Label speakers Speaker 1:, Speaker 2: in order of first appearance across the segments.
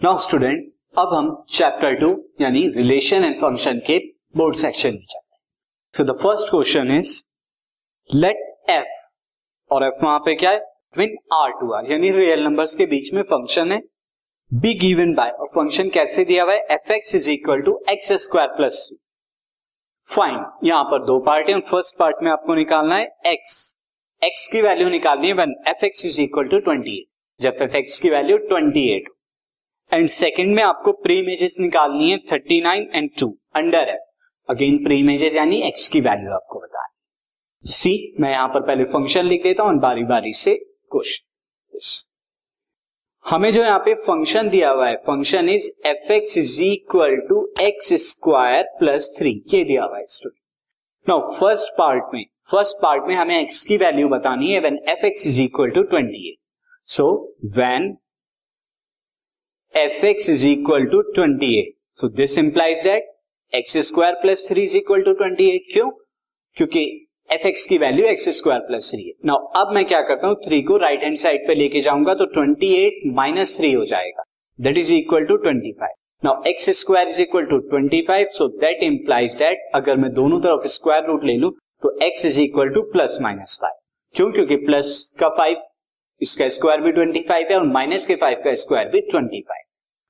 Speaker 1: Now student अब हम chapter two यानी रिलेशन एंड फ़ंक्शन के बोर्ड सेक्शन में चलते हैं। So the first question is let F और एफ़ वहाँ पे क्या है? ट्विन आर टू आर यानी रियल नंबर्स के बीच में फ़ंक्शन है। बी गिवन बाय और फ़ंक्शन कैसे दिया हुआ है? F X is equal to X square plus three fine यहाँ पर दो पार्ट है। फ़र्स्ट पार्ट में आपको निकालना है एक्स एक्स की वैल्यू निकालनी है one F X is equal to twenty eight जब एफ़ एक्स की value twenty eight and second में आपको प्री इमेजेस निकालनी है thirty nine and two under है. अगेन प्री इमेजेस यानी एक्स की वैल्यू आपको बतानी सी मैं यहाँ पर पहले फ़ंक्शन लिख देता हूँ बारी बारी से क्वेश्चन हमें जो यहाँ पे फ़ंक्शन दिया हुआ है function is F X is equal to X square plus three ये दिया हुआ है स्टूडेंट नाउ फ़र्स्ट पार्ट में फ़र्स्ट पार्ट में हमें एक्स की वैल्यू बतानी है when F X is equal to twenty eight so when F X is equal to twenty eight so this implies that X square plus three is equal to twenty eight क्यों? क्योंकि F X की value X square plus three है. Now अब मैं क्या करता हूँ? Three को राइट हैंड साइड पे लेके जाऊँगा तो ट्वेंटी एट माइनस थ्री हो जाएगा. That is equal to twenty five now X square is equal to twenty five so that implies that अगर मैं दोनों तरफ़ स्क्वायर रूट ले लू तो X is equal to plus minus five क्यों? क्योंकि प्लस का फाइव इसका स्क्वायर भी ट्वेंटी फाइव है और माइनस के फाइव का स्क्वायर भी ट्वेंटी फाइव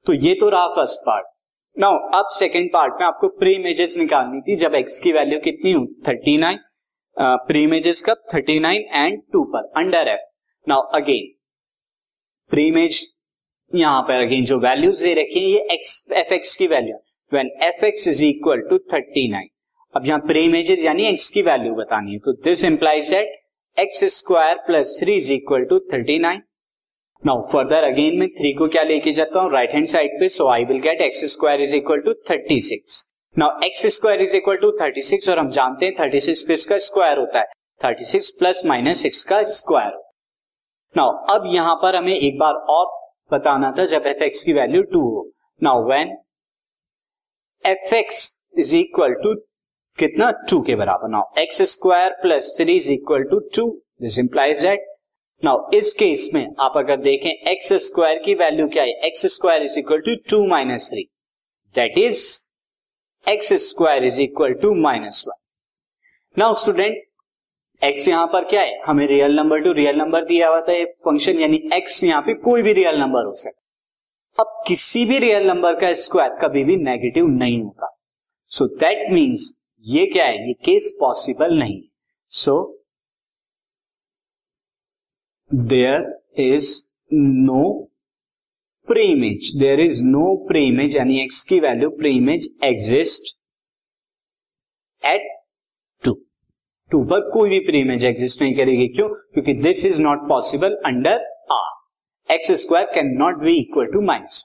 Speaker 1: तो ये तो रहा फ़र्स्ट पार्ट नाउ अब सेकेंड पार्ट में आपको प्री इमेजेस निकालनी थी जब एक्स की वैल्यू कितनी हो? थर्टी नाइन प्री इमेजेस कब? थर्टी नाइन एंड टू पर under F now again pre image यहाँ पर अगेन जो वैल्यूज़ दे रखी है, ये एक्स एफ़ एक्स की value when F X is equal to thirty nine अब यहाँ प्री इमेजेस यानी एक्स की वैल्यू बतानी है। तो this implies that X square plus three is equal to thirty nine now further again मैं three को क्या लेके जाता हूँ? राइट हैंड साइड पे so I will get X square is equal to thirty six now X square is equal to thirty six और हम जानते हैं थर्टी सिक्स किसका स्क्वायर होता है? Thirty six plus minus six का स्क्वायर नाउ अब यहाँ पर हमें एक बार और बताना था जब एफ़ एक्स की वैल्यू टू हो। Now when F X is equal to कितना? टू के बराबर. Now X square plus three is equal to two this implies that now इस केस में आप अगर देखें एक्स स्क्वायर की वैल्यू क्या है? X square is equal to two minus three that is X square is equal to minus one now student X यहाँ पर क्या है? हमें real number to real number दिया हुआ था ये फ़ंक्शन यानी एक्स यहाँ पे कोई भी रियल नंबर हो सकता अब किसी भी रियल नंबर का स्क्वायर कभी भी नेगेटिव नहीं होगा सो दैट मीन्स ये क्या है? ये केस पॉसिबल नहीं so so, there is no pre image there is no pre image यानी एक्स की value pre image exist at two two पर कोई भी प्री इमेज एग्जिस्ट नहीं करेगी. क्यों? क्योंकि this is not possible under R X square can not be equal to minus